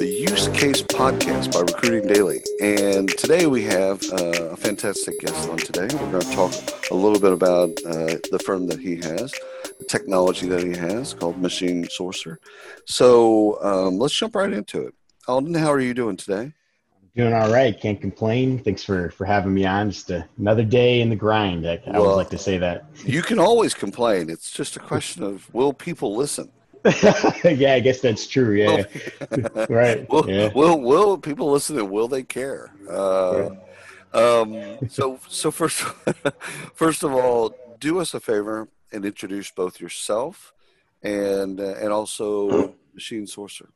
the Use Case Podcast by Recruiting Daily. And today we have uh, a fantastic guest on today. We're going to talk a little bit about uh, the firm that he has, the technology that he has called Machine Sourcer. So um, let's jump right into it. Alden, how are you doing today? Doing all right. Can't complain. Thanks for, for having me on. Just a, another day in the grind. I, I well, would like to say that. You can always complain. It's just a question of will people listen? yeah, I guess that's true. Yeah, right. Will, yeah. will will people listen and will they care? Uh, um, so so first first of all, do us a favor and introduce both yourself and uh, and also Machine Sourcer.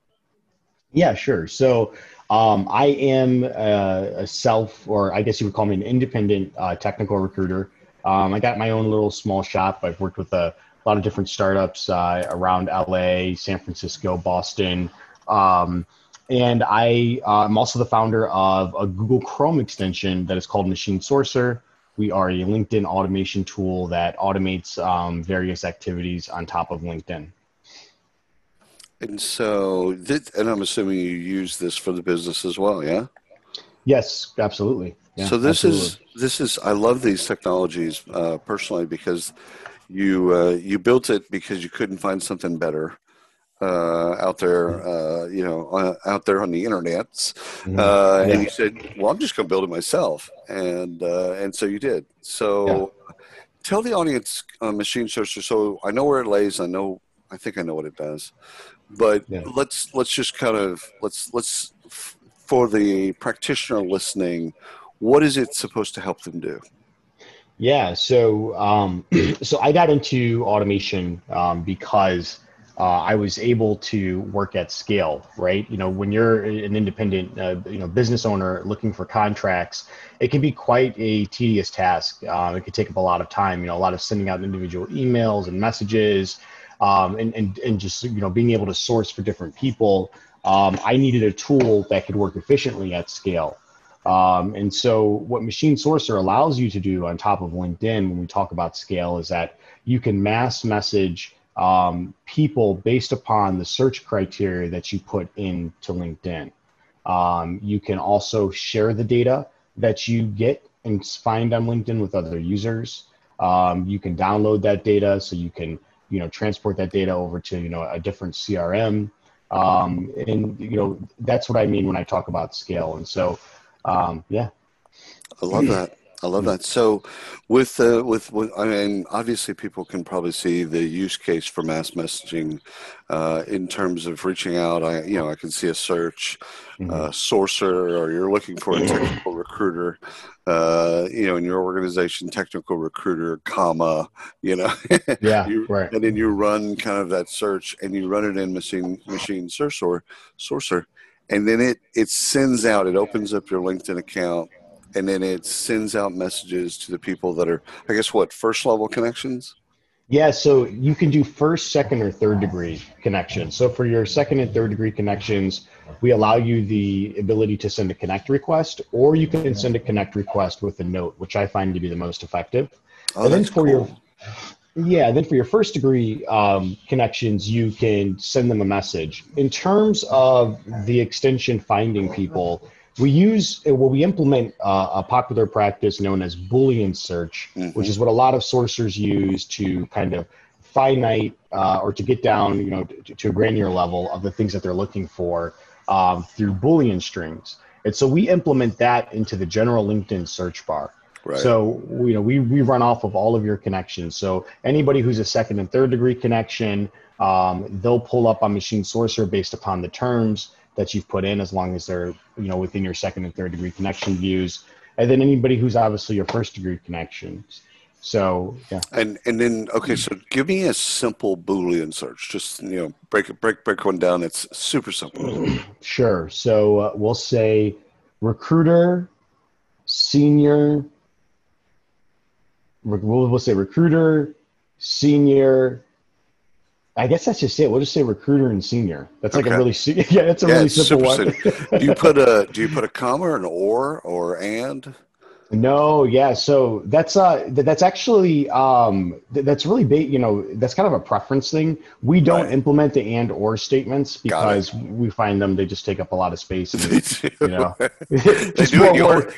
Yeah, sure. So um, I am a, a, self, or I guess you would call me an independent uh, technical recruiter. Um, I got my own little small shop. I've worked with a a lot of different startups uh, around LA, San Francisco, Boston. Um, and I, uh, am also the founder of a Google Chrome extension that is called Machine Sourcer. We are a LinkedIn automation tool that automates um, various activities on top of LinkedIn. And so, this, and I'm assuming you use this for the business as well, yeah? Yes, absolutely. Yeah, so this absolutely. is this is I love these technologies uh, personally because you uh, you built it because you couldn't find something better uh, out there, uh, you know, uh, out there on the internet, mm-hmm. uh, yeah. and you said, "Well, I'm just going to build it myself," and uh, and so you did. So, yeah. tell the audience, Machine Sourcer. So I know where it lays. I know. I think I know what it does, but yeah. let's let's just kind of let's let's for the practitioner listening, what is it supposed to help them do? Yeah, so um, so I got into automation um, because uh, I was able to work at scale, right? You know, when you're an independent, uh, you know, business owner looking for contracts, it can be quite a tedious task. Uh, it could take up a lot of time. You know, a lot of sending out individual emails and messages, um, and and and just you know being able to source for different people. Um, I needed a tool that could work efficiently at scale. Um, and so, what Machine Sourcer allows you to do on top of LinkedIn when we talk about scale is that you can mass message um, people based upon the search criteria that you put into LinkedIn. Um, you can also share the data that you get and find on LinkedIn with other users. Um, you can download that data so you can you know transport that data over to you know a different CRM. Um, and you know that's what I mean when I talk about scale. And so um, yeah. I love that. I love that. So, with uh, with, with I mean, obviously, people can probably see the use case for mass messaging uh, in terms of reaching out. I, you know, I can see a search, mm-hmm. uh, sourcer, or you're looking for a technical recruiter. Uh, you know, in your organization, technical recruiter, comma. You know, yeah, you, right. And then you run kind of that search, and you run it in machine machine sourcer sourcer and then it it sends out it opens up your linkedin account and then it sends out messages to the people that are i guess what first level connections? Yeah so you can do first second or third degree connections. So for your second and third degree connections we allow you the ability to send a connect request or you can send a connect request with a note which i find to be the most effective. Oh, and then for cool. your yeah, then for your first degree um, connections, you can send them a message. In terms of the extension finding people, we use well, we implement uh, a popular practice known as Boolean search, mm-hmm. which is what a lot of sourcers use to kind of finite uh, or to get down, you know, to, to, a granular level of the things that they're looking for um, through Boolean strings. And so we implement that into the general LinkedIn search bar. Right. So you know we we run off of all of your connections. So anybody who's a second and third degree connection, um, they'll pull up on Machine Sourcer based upon the terms that you've put in, as long as they're you know within your second and third degree connection views. And then anybody who's obviously your first degree connections. So yeah. And and then okay, so give me a simple Boolean search. Just you know, break it, break break one down. It's super simple. Sure. So uh, we'll say recruiter senior. We'll, we'll say recruiter, senior. I guess that's just it. We'll just say recruiter and senior. That's like Okay. a really se- yeah. That's a Yeah, really simple one. do you put a do you put a comma or an or or and? No, yeah. So that's uh th- that's actually um th- that's really big. You know, that's kind of a preference thing. We don't Right. implement the and or statements because we find them they just take up a lot of space. And, you know, They just do it your-.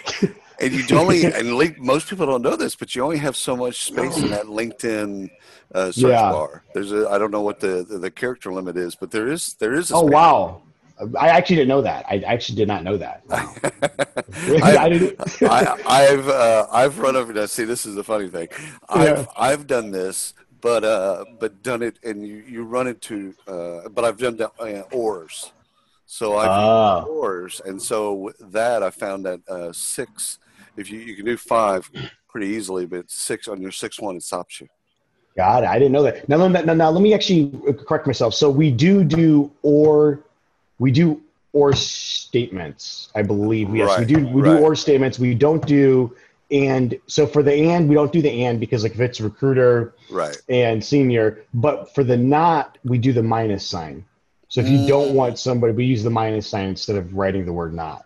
And you only and link, most people don't know this, but you only have so much space in that LinkedIn uh, search Yeah. bar. There's a I don't know what the, the the character limit is, but there is there is. A Oh wow. I actually didn't know that. I actually did not know that. Wow. I, I didn't- I, I've uh, I've run over. Now, see, this is the funny thing. I've Yeah. I've done this, but uh, but done it, and you, you run into. Uh, but I've done the uh, ors, so I've Ah. ors, and so with that I found that uh, six. If you you can do five pretty easily, but six on your six one it stops you. God, I didn't know that. Now, now, now, let me actually correct myself. So we do do or, we do or statements. I believe yes, we do. We right. do or statements. We don't do and. So for the and, we don't do the and because like if it's recruiter Right. and senior, but for the not, we do the minus sign. So if you don't Mm. want somebody, we use the minus sign instead of writing the word not.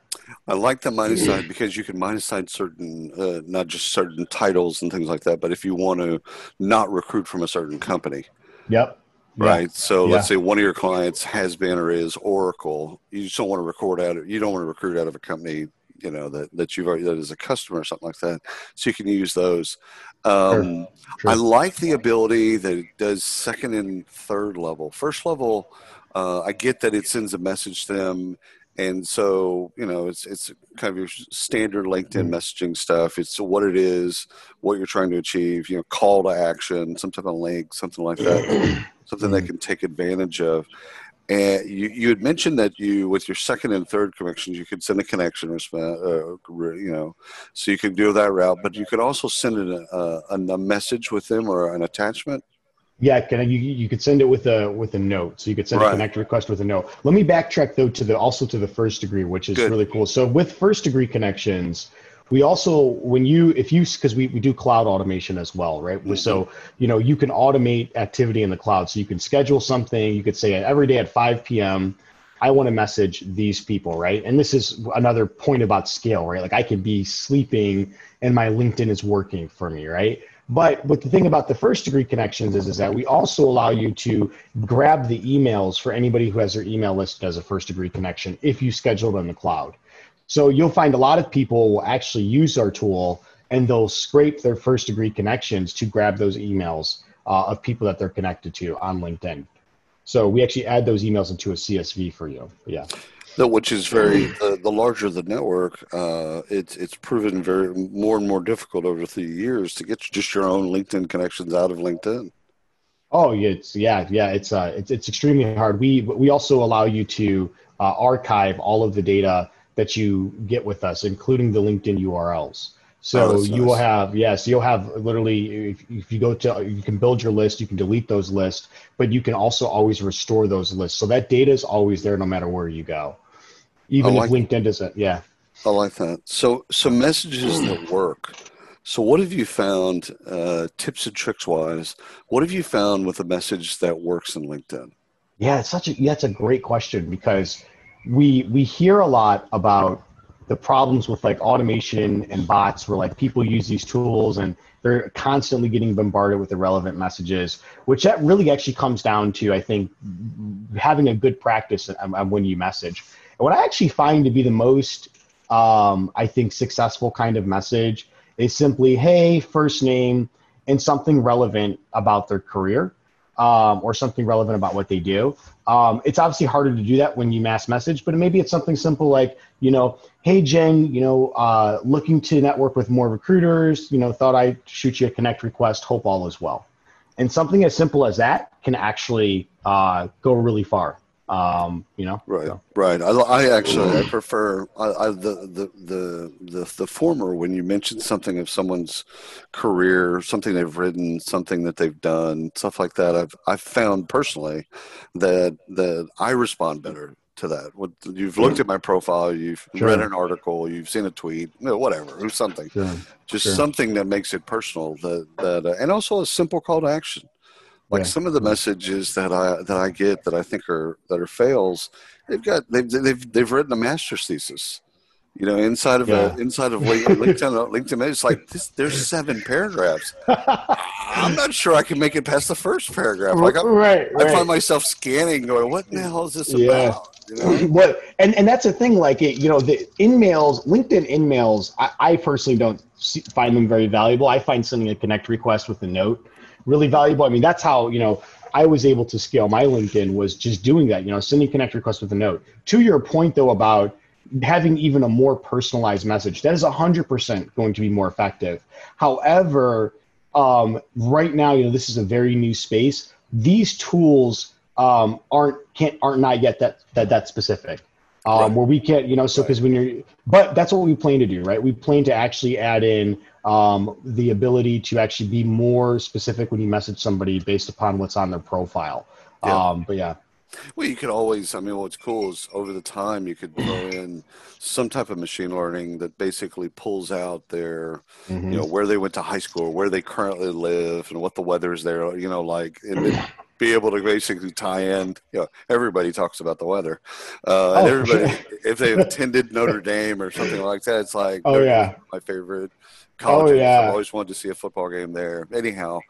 I like the minus sign because you can minus sign certain, uh, not just certain titles and things like that, but if you want to not recruit from a certain company, Yep. Yeah. right? So Yeah. let's say one of your clients has been or is Oracle. You just don't want to record out. Of, you don't want to recruit out of a company, you know that that you've already that is a customer or something like that. So you can use those. Um, Sure. I like the ability that it does second and third level. First level, uh, I get that it sends a message to them. And so, you know, it's it's kind of your standard LinkedIn Mhm. messaging stuff. It's what it is, what you're trying to achieve, you know, call to action, some type of link, something like that, something they can take advantage of. And you, you had mentioned that you, with your second and third connections, you could send a connection response, uh, you know, so you could do that route, but you could also send uh, a, a message with them or an attachment. Yeah, can I, you you could send it with a with a note, so you could send Right. a connect request with a note. Let me backtrack though to the also to the first degree, which is Good. really cool. So with first degree connections, we also when you if you because we, we do cloud automation as well, right? Mm-hmm. So you know you can automate activity in the cloud, so you can schedule something. You could say every day at 5 p.m. I want to message these people, right? And this is another point about scale, right? Like I could be sleeping and my LinkedIn is working for me, right? But what the thing about the first degree connections is, is that we also allow you to grab the emails for anybody who has their email listed as a first degree connection if you schedule it in the cloud. So you'll find a lot of people will actually use our tool and they'll scrape their first degree connections to grab those emails uh, of people that they're connected to on LinkedIn. So we actually add those emails into a CSV for you. Yeah. No, which is very the, the larger the network, uh, it's it's proven very more and more difficult over the years to get just your own LinkedIn connections out of LinkedIn. Oh, it's yeah, yeah. It's uh, it's it's extremely hard. We we also allow you to uh, archive all of the data that you get with us, including the LinkedIn URLs. So Oh, that's you will have yes, you'll have literally if, if you go to you can build your list, you can delete those lists, but you can also always restore those lists. So that data is always there no matter where you go, even I if LinkedIn doesn't. Yeah. I like that. So, so messages that work. So, what have you found, uh, tips and tricks wise? What have you found with a message that works in LinkedIn? Yeah, it's such a yeah, it's a great question because we we hear a lot about the problems with like automation and bots where like people use these tools and they're constantly getting bombarded with irrelevant messages, which that really actually comes down to I think having a good practice when you message. And what I actually find to be the most um, I think successful kind of message is simply, hey, first name and something relevant about their career um, or something relevant about what they do. Um, it's obviously harder to do that when you mass message, but maybe it's something simple like, you know, hey Jen, you know, uh, looking to network with more recruiters. You know, thought I'd shoot you a connect request. Hope all is well. And something as simple as that can actually uh, go really far. Um, you know, Right, So, right. I, I actually I prefer I, I, the, the the the the former when you mention something of someone's career, something they've written, something that they've done, stuff like that. I've I've found personally that that I respond better to that. What you've looked at my profile, you've Sure. read an article, you've seen a tweet, you know, whatever, or something. Sure. Just Sure. something that makes it personal. That that, uh, and also a simple call to action. Like Yeah. some of the messages that I that I get that I think are that are fails, they've got they've they've they've written a master's thesis. You know, inside of Yeah. a inside of LinkedIn, LinkedIn, it's like this, there's seven paragraphs. I'm not sure I can make it past the first paragraph. Like I'm, right, I find myself scanning, going, "What the hell is this Yeah. about?" You know? what and and that's the thing like it you know the InMails linkedin InMails I, I personally don't see, find them very valuable i find sending a connect request with a note really valuable. I mean that's how you know i was able to scale my linkedin was just doing that you know sending connect requests with a note. To your point though about having even a more personalized message that is 100% going to be more effective. However um, right now you know this is a very new space. These tools um, aren't can't aren't not yet that that that specific um, Right. where we can't you know so because when you're but that's what we plan to do right we plan to actually add in um, the ability to actually be more specific when you message somebody based upon what's on their profile Yeah. um, but yeah Well, you could always. I mean, what's cool is over the time you could throw in some type of machine learning that basically pulls out their, Mhm. you know, where they went to high school, where they currently live, and what the weather is there. You know, like and be able to basically tie in. You know, everybody talks about the weather. Uh, Oh, everybody, sure. if they've attended Notre Dame or something like that, it's like, Oh, yeah. my favorite colleges. yeah. I've always wanted to see a football game there. Anyhow.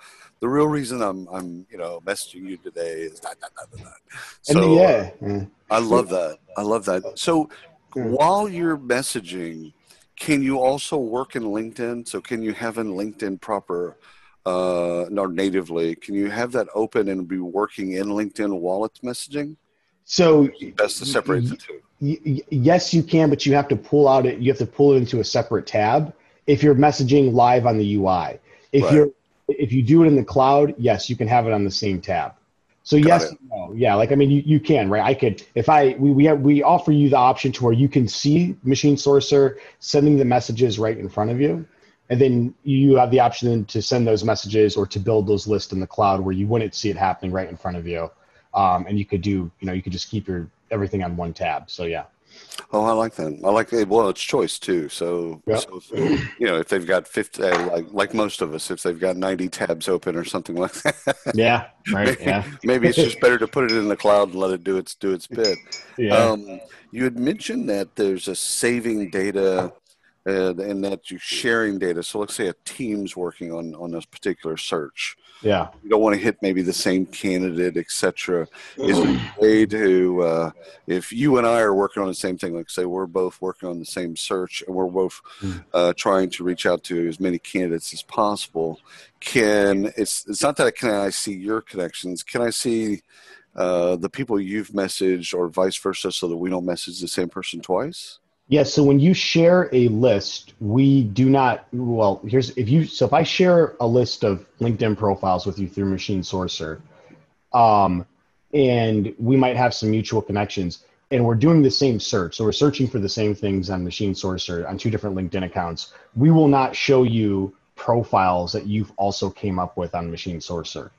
The real reason I'm, I'm, you know, messaging you today is that, that, that, that, So, uh, yeah yeah. I love that. I love that. So while you're messaging, can you also work in LinkedIn? So can you have in LinkedIn proper, uh, no, natively? Can you have that open and be working in LinkedIn while it's messaging? so Best to separate the two. Y- yes, you can, but you have to pull out it. You have to pull it into a separate tab if you're messaging live on the UI. If Right. you're if you do it in the cloud, yes, you can have it on the same tab. So Got yes, no, yeah, like I mean, you, you can, right? I could if I we we have, we offer you the option to where you can see Machine Sourcer sending the messages right in front of you, and then you have the option then to send those messages or to build those lists in the cloud where you wouldn't see it happening right in front of you, um, and you could do you know you could just keep your everything on one tab. So yeah. Oh, I like that. I like it. Well, it's choice too. So, Yep. so if, you know, if they've got 50, uh, like, like most of us, if they've got 90 tabs open or something like that, Yeah, right. maybe, Yeah, maybe it's just better to put it in the cloud and let it do its, do its bit. yeah. Um, you had mentioned that there's a saving data uh, and that you're sharing data. So let's say a team's working on on this particular search. yeah. You don't want to hit maybe the same candidate, etc. Is there a way to, uh, if you and I are working on the same thing, like say we're both working on the same search and we're both Mm. uh, trying to reach out to as many candidates as possible, can it's it's not that can I see your connections? Can I see uh, the people you've messaged or vice versa, so that we don't message the same person twice? Yeah, so when you share a list, we do not well, here's if you so if I share a list of LinkedIn profiles with you through Machine Sourcer, um, and we might have some mutual connections, and we're doing the same search. So we're searching for the same things on Machine Sourcer on two different LinkedIn accounts. We will not show you profiles that you've also came up with on Machine Sourcer.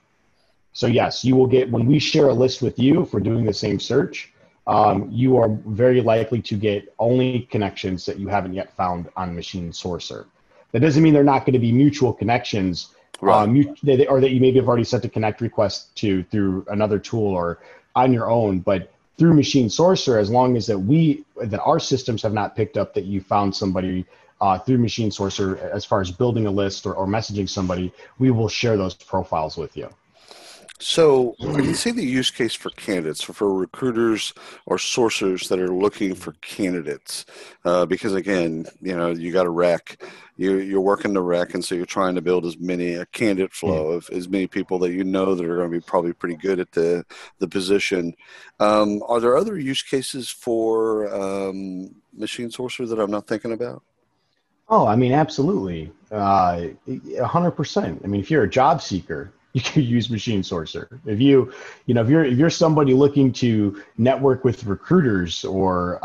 So yes, you will get when we share a list with you we're doing the same search. Um, you are very likely to get only connections that you haven't yet found on Machine Sourcer. That doesn't mean they're not going to be mutual connections, Right. um, they, or that you maybe have already sent a connect request to through another tool or on your own. But through Machine Sourcer, as long as that we that our systems have not picked up that you found somebody uh, through Machine Sourcer, as far as building a list or, or messaging somebody, we will share those profiles with you. So I can see the use case for candidates, for, recruiters or sourcers that are looking for candidates, uh, because again, you know, you got a rec, you you're working the rec, and so you're trying to build as many a candidate flow of as many people that you know that are going to be probably pretty good at the the position. Um, are there other use cases for um, machine sourcer that I'm not thinking about? Oh, I mean, absolutely, uh, a hundred percent. I mean, if you're a job seeker, you can use Machine Sourcer. If you, you know, if you're if you're somebody looking to network with recruiters or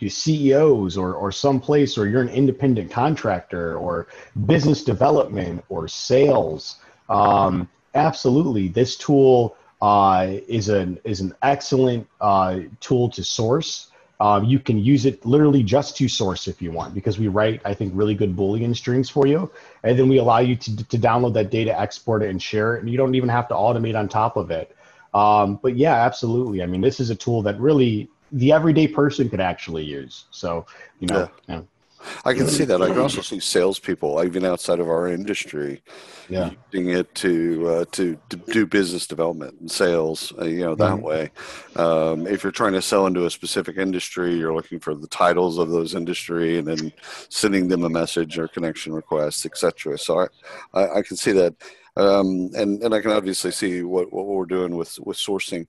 CEOs or or someplace, or you're an independent contractor or business development or sales, um, absolutely, this tool uh, is an is an excellent uh, tool to source. Um, you can use it literally just to source if you want, because we write, I think, really good Boolean strings for you. And then we allow you to, to download that data, export it, and share it. And you don't even have to automate on top of it. Um, but yeah, absolutely. I mean, this is a tool that really the everyday person could actually use. So, you know, yeah. I can see that. I can also see salespeople, even outside of our industry, yeah. using it to, uh, to to do business development and sales. Uh, you know that mm-hmm. way. Um, if you're trying to sell into a specific industry, you're looking for the titles of those industry, and then sending them a message or connection request, etc. So I, I, I, can see that. Um, and and I can obviously see what, what we're doing with with sourcing.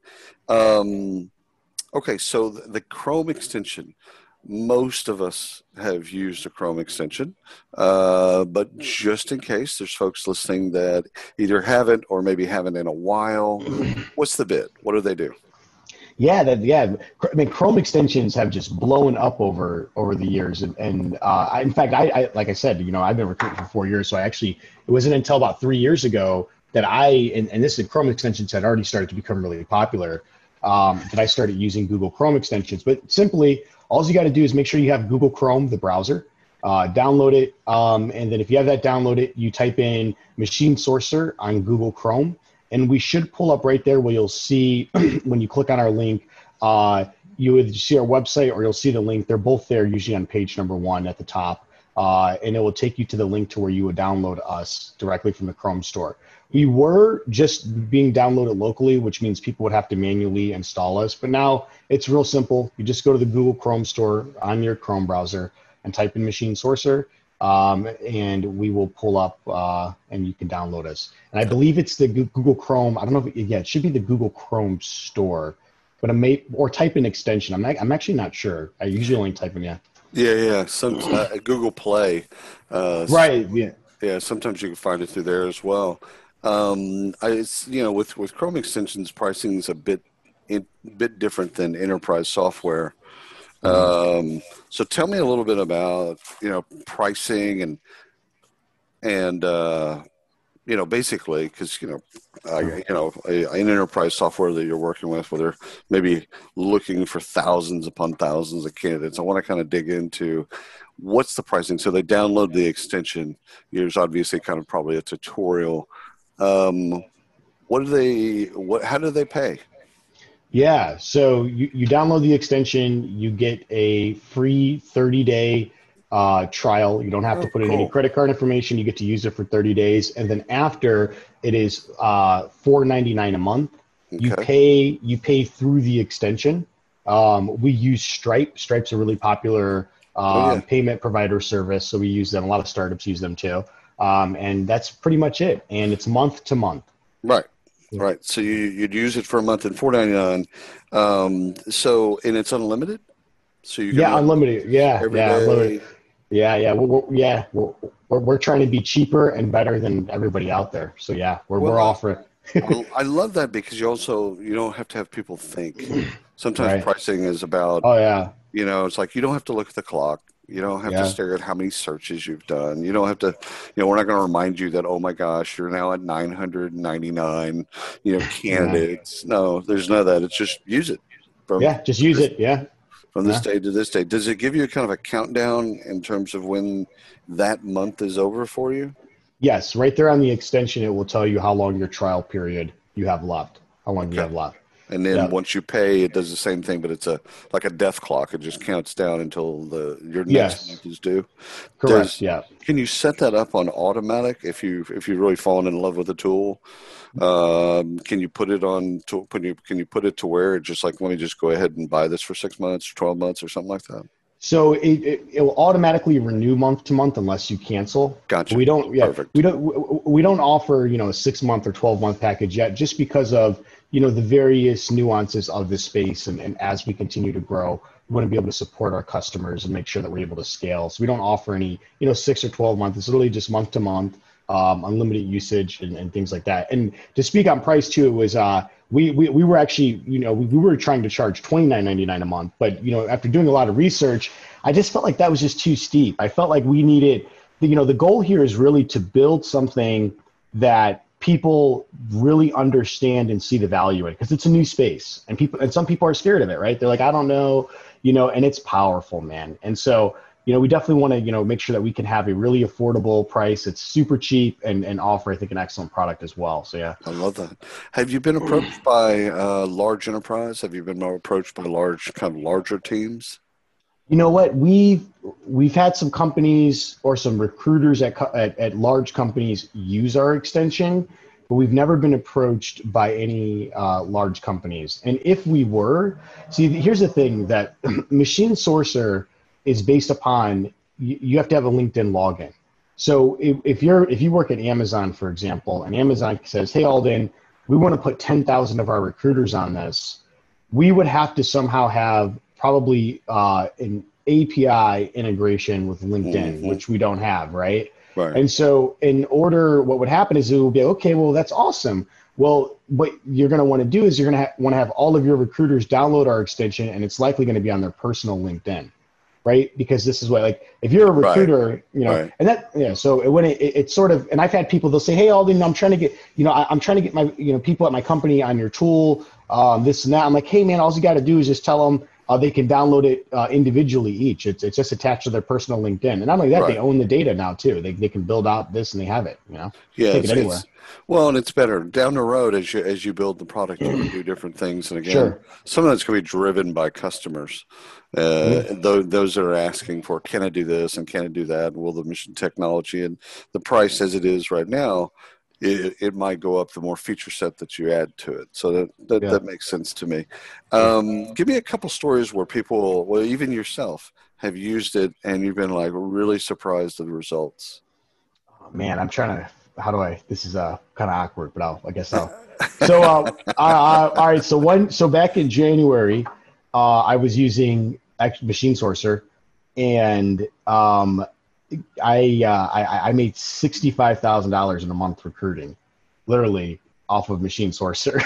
Um, okay, so the, the Chrome extension most of us have used a Chrome extension, uh, but just in case there's folks listening that either haven't or maybe haven't in a while, what's the bit? What do they do? Yeah, that yeah. I mean, Chrome extensions have just blown up over over the years, and and uh, I, in fact, I, I like I said, you know, I've been recruiting for four years, so I actually it wasn't until about three years ago that I and, and this is Chrome extensions had already started to become really popular um, that I started using Google Chrome extensions. But simply, all you got to do is make sure you have Google Chrome, the browser, uh, download it, um, and then if you have that downloaded, you type in Machine Sourcer on Google Chrome, and we should pull up right there where you'll see when you click on our link. Uh, you would see our website or you'll see the link. They're both there, usually on page number one at the top. Uh, and it will take you to the link to where you would download us directly from the Chrome store. We were just being downloaded locally, which means people would have to manually install us. But now it's real simple. You just go to the Google Chrome store on your Chrome browser and type in Machine Sourcer, um, and we will pull up uh, and you can download us. And I believe it's the Google Chrome. I don't know if it, yeah, it should be the Google Chrome store, but I may or type in extension. I'm not, I'm actually not sure. I usually only type in yeah. Yeah, yeah. Some uh, Google Play. Uh, right. Yeah. Yeah. Sometimes you can find it through there as well. Um, I, you know, with with Chrome extensions, pricing is a bit in, bit different than enterprise software. Um, so tell me a little bit about you know pricing and and uh, you know basically because you know you know an enterprise software that you're working with where they're maybe looking for thousands upon thousands of candidates. I want to kind of dig into what's the pricing. So they download the extension. There's obviously kind of probably a tutorial. Um, what do they? What? How do they pay? Yeah, so you, you download the extension, you get a free 30 day uh, trial. You don't have oh, to put in any credit card information. You get to use it for 30 days, and then after it is uh, 4.99 a month. Okay. You pay you pay through the extension. Um, we use Stripe. Stripe's a really popular um, oh, yeah. payment provider service, so we use them. A lot of startups use them too, um, and that's pretty much it. And it's month to month. Right. Right. So you you'd use it for a month and four ninety nine. Um, so and it's unlimited. So you yeah, unlimited. Yeah, yeah, unlimited. Yeah, yeah, we're, we're yeah, we're, we're, we're trying to be cheaper and better than everybody out there. So yeah, we're well, we're offering. I love that because you also you don't have to have people think. Sometimes right. pricing is about. Oh yeah. You know, it's like you don't have to look at the clock. You don't have yeah. to stare at how many searches you've done. You don't have to, you know, we're not going to remind you that, oh my gosh, you're now at 999, you know, candidates. Yeah. No, there's none of that. It's just use it. Yeah, just use it. Yeah. From this yeah. day to this day. Does it give you kind of a countdown in terms of when that month is over for you? Yes. Right there on the extension, it will tell you how long your trial period you have left, how long okay. you have left. And then yeah. once you pay, it does the same thing, but it's a like a death clock. It just counts down until the your next yes. month is due. Correct. Does, yeah. Can you set that up on automatic if you if you've really fallen in love with the tool? Um, can you put it on? To, can you can you put it to where it just like let me just go ahead and buy this for six months, or twelve months, or something like that? So it, it, it, will automatically renew month to month unless you cancel. Gotcha. We don't. Yeah. Perfect. We don't. We don't offer you know a six month or twelve month package yet, just because of you know the various nuances of this space and, and as we continue to grow we want to be able to support our customers and make sure that we're able to scale. So we don't offer any you know six or 12 months. It's literally just month to month um, unlimited usage and, and things like that. And to speak on price too it was uh, we, we, we were actually you know we, we were trying to charge $29.99 a month. But you know after doing a lot of research i just felt like that was just too steep. I felt like we needed you know the goal here is really to build something that people really understand and see the value in it because it's a new space and people and some people are scared of it right? They're like i don't know you know and it's powerful man. And so you know we definitely want to you know make sure that we can have a really affordable price it's super cheap and and offer i think an excellent product as well. So yeah. I love that. Have you been approached by uh, large enterprise? Have you been approached by large kind of larger teams you know what? We've we've had some companies or some recruiters at, at, at large companies use our extension but we've never been approached by any uh, large companies. And if we were see here's the thing that machine sourcer is based upon you, you have to have a linkedin login. So if, if you're if you work at amazon for example and amazon says hey alden we want to put 10000 of our recruiters on this we would have to somehow have probably uh, an API integration with LinkedIn, mm-hmm. which we don't have, right? Right. And so, in order, what would happen is it would be okay. Well, that's awesome. Well, what you're going to want to do is you're going to ha- want to have all of your recruiters download our extension, and it's likely going to be on their personal LinkedIn, right? Because this is what, like, if you're a recruiter, right. you know, right. and that, yeah. So when it, it, it's sort of, and I've had people they'll say, "Hey, Alden, I'm trying to get, you know, I, am trying to get my, you know, people at my company on your tool, um, this and that." I'm like, "Hey, man, all you got to do is just tell them." Uh, they can download it uh, individually each. It's, it's just attached to their personal LinkedIn. And not only that, right. they own the data now too. They, they can build out this and they have it, you know, yeah, take it anywhere. Well, and it's better down the road as you, as you build the product, you can do different things. And again, sure. some of that's going to be driven by customers. Uh, mm-hmm. those, those that are asking for, can I do this and can I do that? And will the mission technology and the price as it is right now, it, it, might go up the more feature set that you add to it. So that that, yeah. that makes sense to me. Um, give me a couple stories where people, well, even yourself, have used it and you've been like really surprised at the results. Oh, man, I'm trying to. How do I? This is uh, kind of awkward, but I'll, I guess I'll. so, uh, all right. So one. So back in January, uh, I was using Machine Sourcer, and um, I, uh, I I made sixty five thousand dollars in a month recruiting, literally off of Machine Sourcer.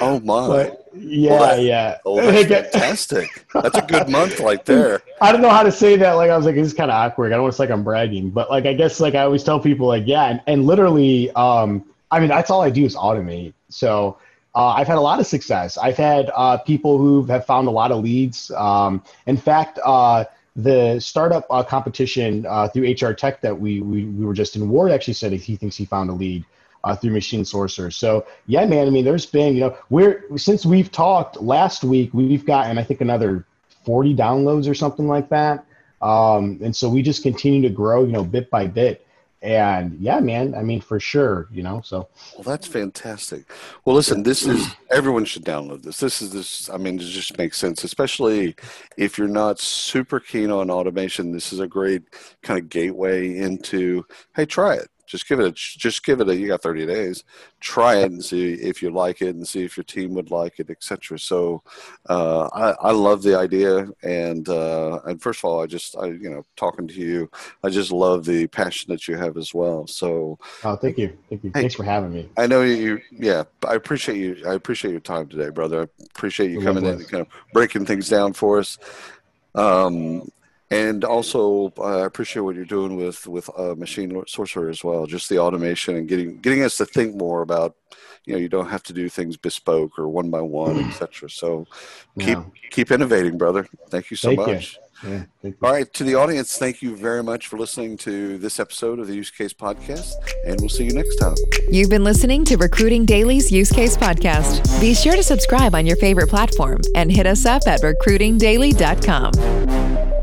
Oh my! But, yeah, well, that, yeah. Oh, that's fantastic. That's a good month right there. I don't know how to say that. Like I was like, this is kind of awkward. I don't want to like I'm bragging, but like I guess like I always tell people like yeah, and, and literally, um, I mean that's all I do is automate. So uh, I've had a lot of success. I've had uh, people who have found a lot of leads. Um, in fact, uh, the startup uh, competition uh, through HR Tech that we, we we were just in. Ward actually said he thinks he found a lead uh, through Machine Sourcer. So yeah, man. I mean, there's been you know we're since we've talked last week, we've gotten I think another 40 downloads or something like that. Um, and so we just continue to grow, you know, bit by bit and yeah man i mean for sure you know so. Well that's fantastic. Well listen this is everyone should download this. This is this i mean it just makes sense especially if you're not super keen on automation. This is a great kind of gateway into hey try it just give it a just give it a you got 30 days. Try it and see if you like it and see if your team would like it etc so uh, I, I love the idea. And uh, and first of all i just i you know talking to you i just love the passion that you have as well. So oh thank you. Thank you. Hey, thanks for having me. I know you yeah i appreciate you i appreciate your time today brother. I appreciate you coming in and kind of breaking things down for us. Um, and also uh, I appreciate what you're doing with with uh, machine sourcer as well. Just the automation and getting getting us to think more about. You know, you don't have to do things bespoke or one by one, etc. So keep yeah. keep innovating, brother. Thank you so thank much. You. Yeah, All right, to the audience, thank you very much for listening to this episode of the Use Case Podcast, and we'll see you next time. You've been listening to Recruiting Daily's Use Case Podcast. Be sure to subscribe on your favorite platform and hit us up at recruitingdaily.com.